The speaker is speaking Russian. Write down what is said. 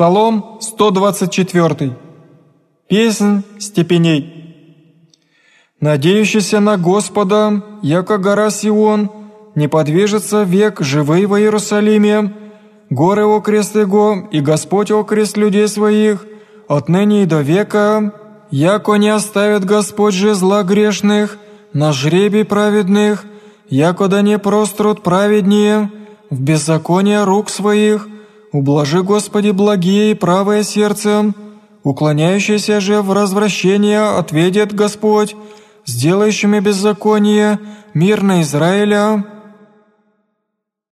Псалом 124. Песнь степеней. Надеющийся на Господа, яко гора Сион, не подвижется век живый во Иерусалиме, горы окрест Его, и Господь окрест людей своих, отныне и до века, яко не оставит Господь же зла грешных, на жребий праведных, яко да не прострут праведнее, в беззаконие рук своих, ублажи, Господи, благие и правое сердцем, уклоняющийся же в развращение отведет Господь, сделающими беззаконие, мир на Израиля,